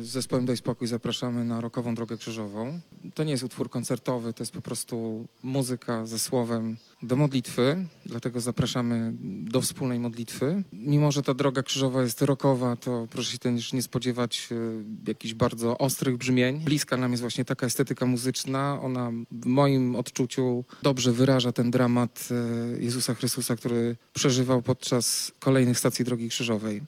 Z zespołem Daj Spokój zapraszamy na Rokową Drogę Krzyżową. To nie jest utwór koncertowy, to jest po prostu muzyka ze słowem do modlitwy, dlatego zapraszamy do wspólnej modlitwy. Mimo, że ta Droga Krzyżowa jest rokowa, to proszę się też nie spodziewać e, jakichś bardzo ostrych brzmień. Bliska nam jest właśnie taka estetyka muzyczna. Ona w moim odczuciu dobrze wyraża ten dramat e, Jezusa Chrystusa, który przeżywał podczas kolejnych stacji Drogi Krzyżowej.